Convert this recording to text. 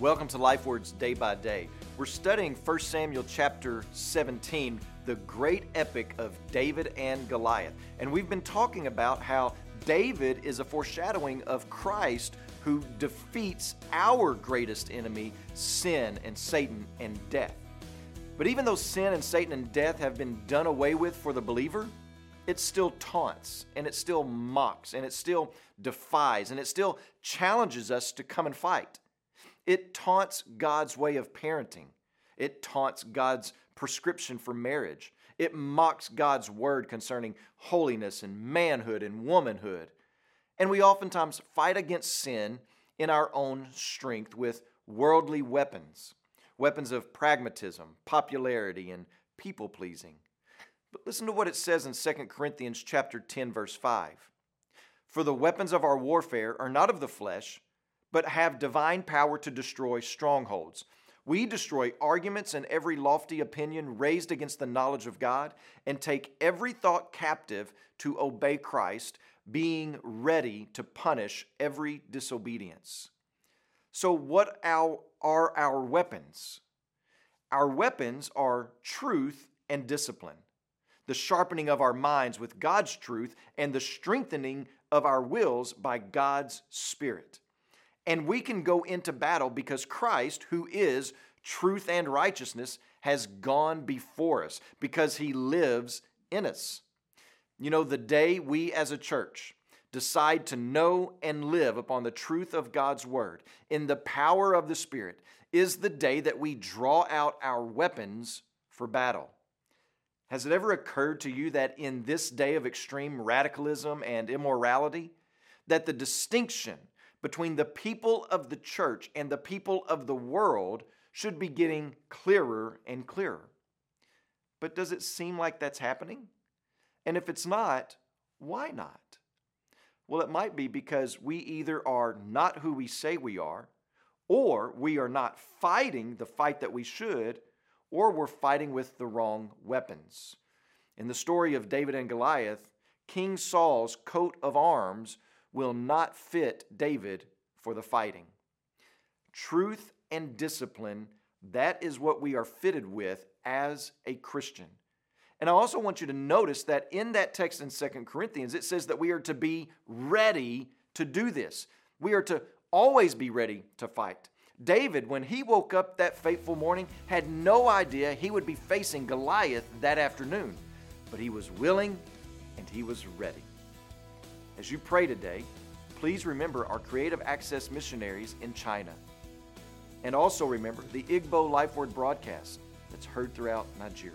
Welcome to Life Words Day by Day. We're studying 1 Samuel chapter 17, the great epic of David and Goliath. And we've been talking about how David is a foreshadowing of Christ who defeats our greatest enemy, sin and Satan and death. But even though sin and Satan and death have been done away with for the believer, it still taunts and it still mocks and it still defies and it still challenges us to come and fight. It taunts God's way of parenting. It taunts God's prescription for marriage. It mocks God's word concerning holiness and manhood and womanhood. And we oftentimes fight against sin in our own strength with worldly weapons weapons of pragmatism, popularity, and people pleasing. But listen to what it says in 2 Corinthians chapter 10 verse 5. For the weapons of our warfare are not of the flesh, but have divine power to destroy strongholds. We destroy arguments and every lofty opinion raised against the knowledge of God and take every thought captive to obey Christ, being ready to punish every disobedience. So, what are our weapons? Our weapons are truth and discipline the sharpening of our minds with God's truth, and the strengthening of our wills by God's Spirit. And we can go into battle because Christ, who is truth and righteousness, has gone before us because he lives in us. You know, the day we as a church decide to know and live upon the truth of God's word in the power of the Spirit is the day that we draw out our weapons for battle. Has it ever occurred to you that in this day of extreme radicalism and immorality, that the distinction between the people of the church and the people of the world should be getting clearer and clearer? But does it seem like that's happening? And if it's not, why not? Well, it might be because we either are not who we say we are, or we are not fighting the fight that we should, or we're fighting with the wrong weapons. In the story of David and Goliath, King Saul's coat of arms will not fit David for the fighting. Truth and discipline, that is what we are fitted with as a Christian. And I also want you to notice that in that text in Second Corinthians, it says that we are to be ready to do this. We are to always be ready to fight. David, when he woke up that fateful morning, had no idea he would be facing Goliath that afternoon, but he was willing and he was ready. As you pray today, please remember our Creative Access missionaries in China. And also remember the Igbo Life Word broadcast that's heard throughout Nigeria.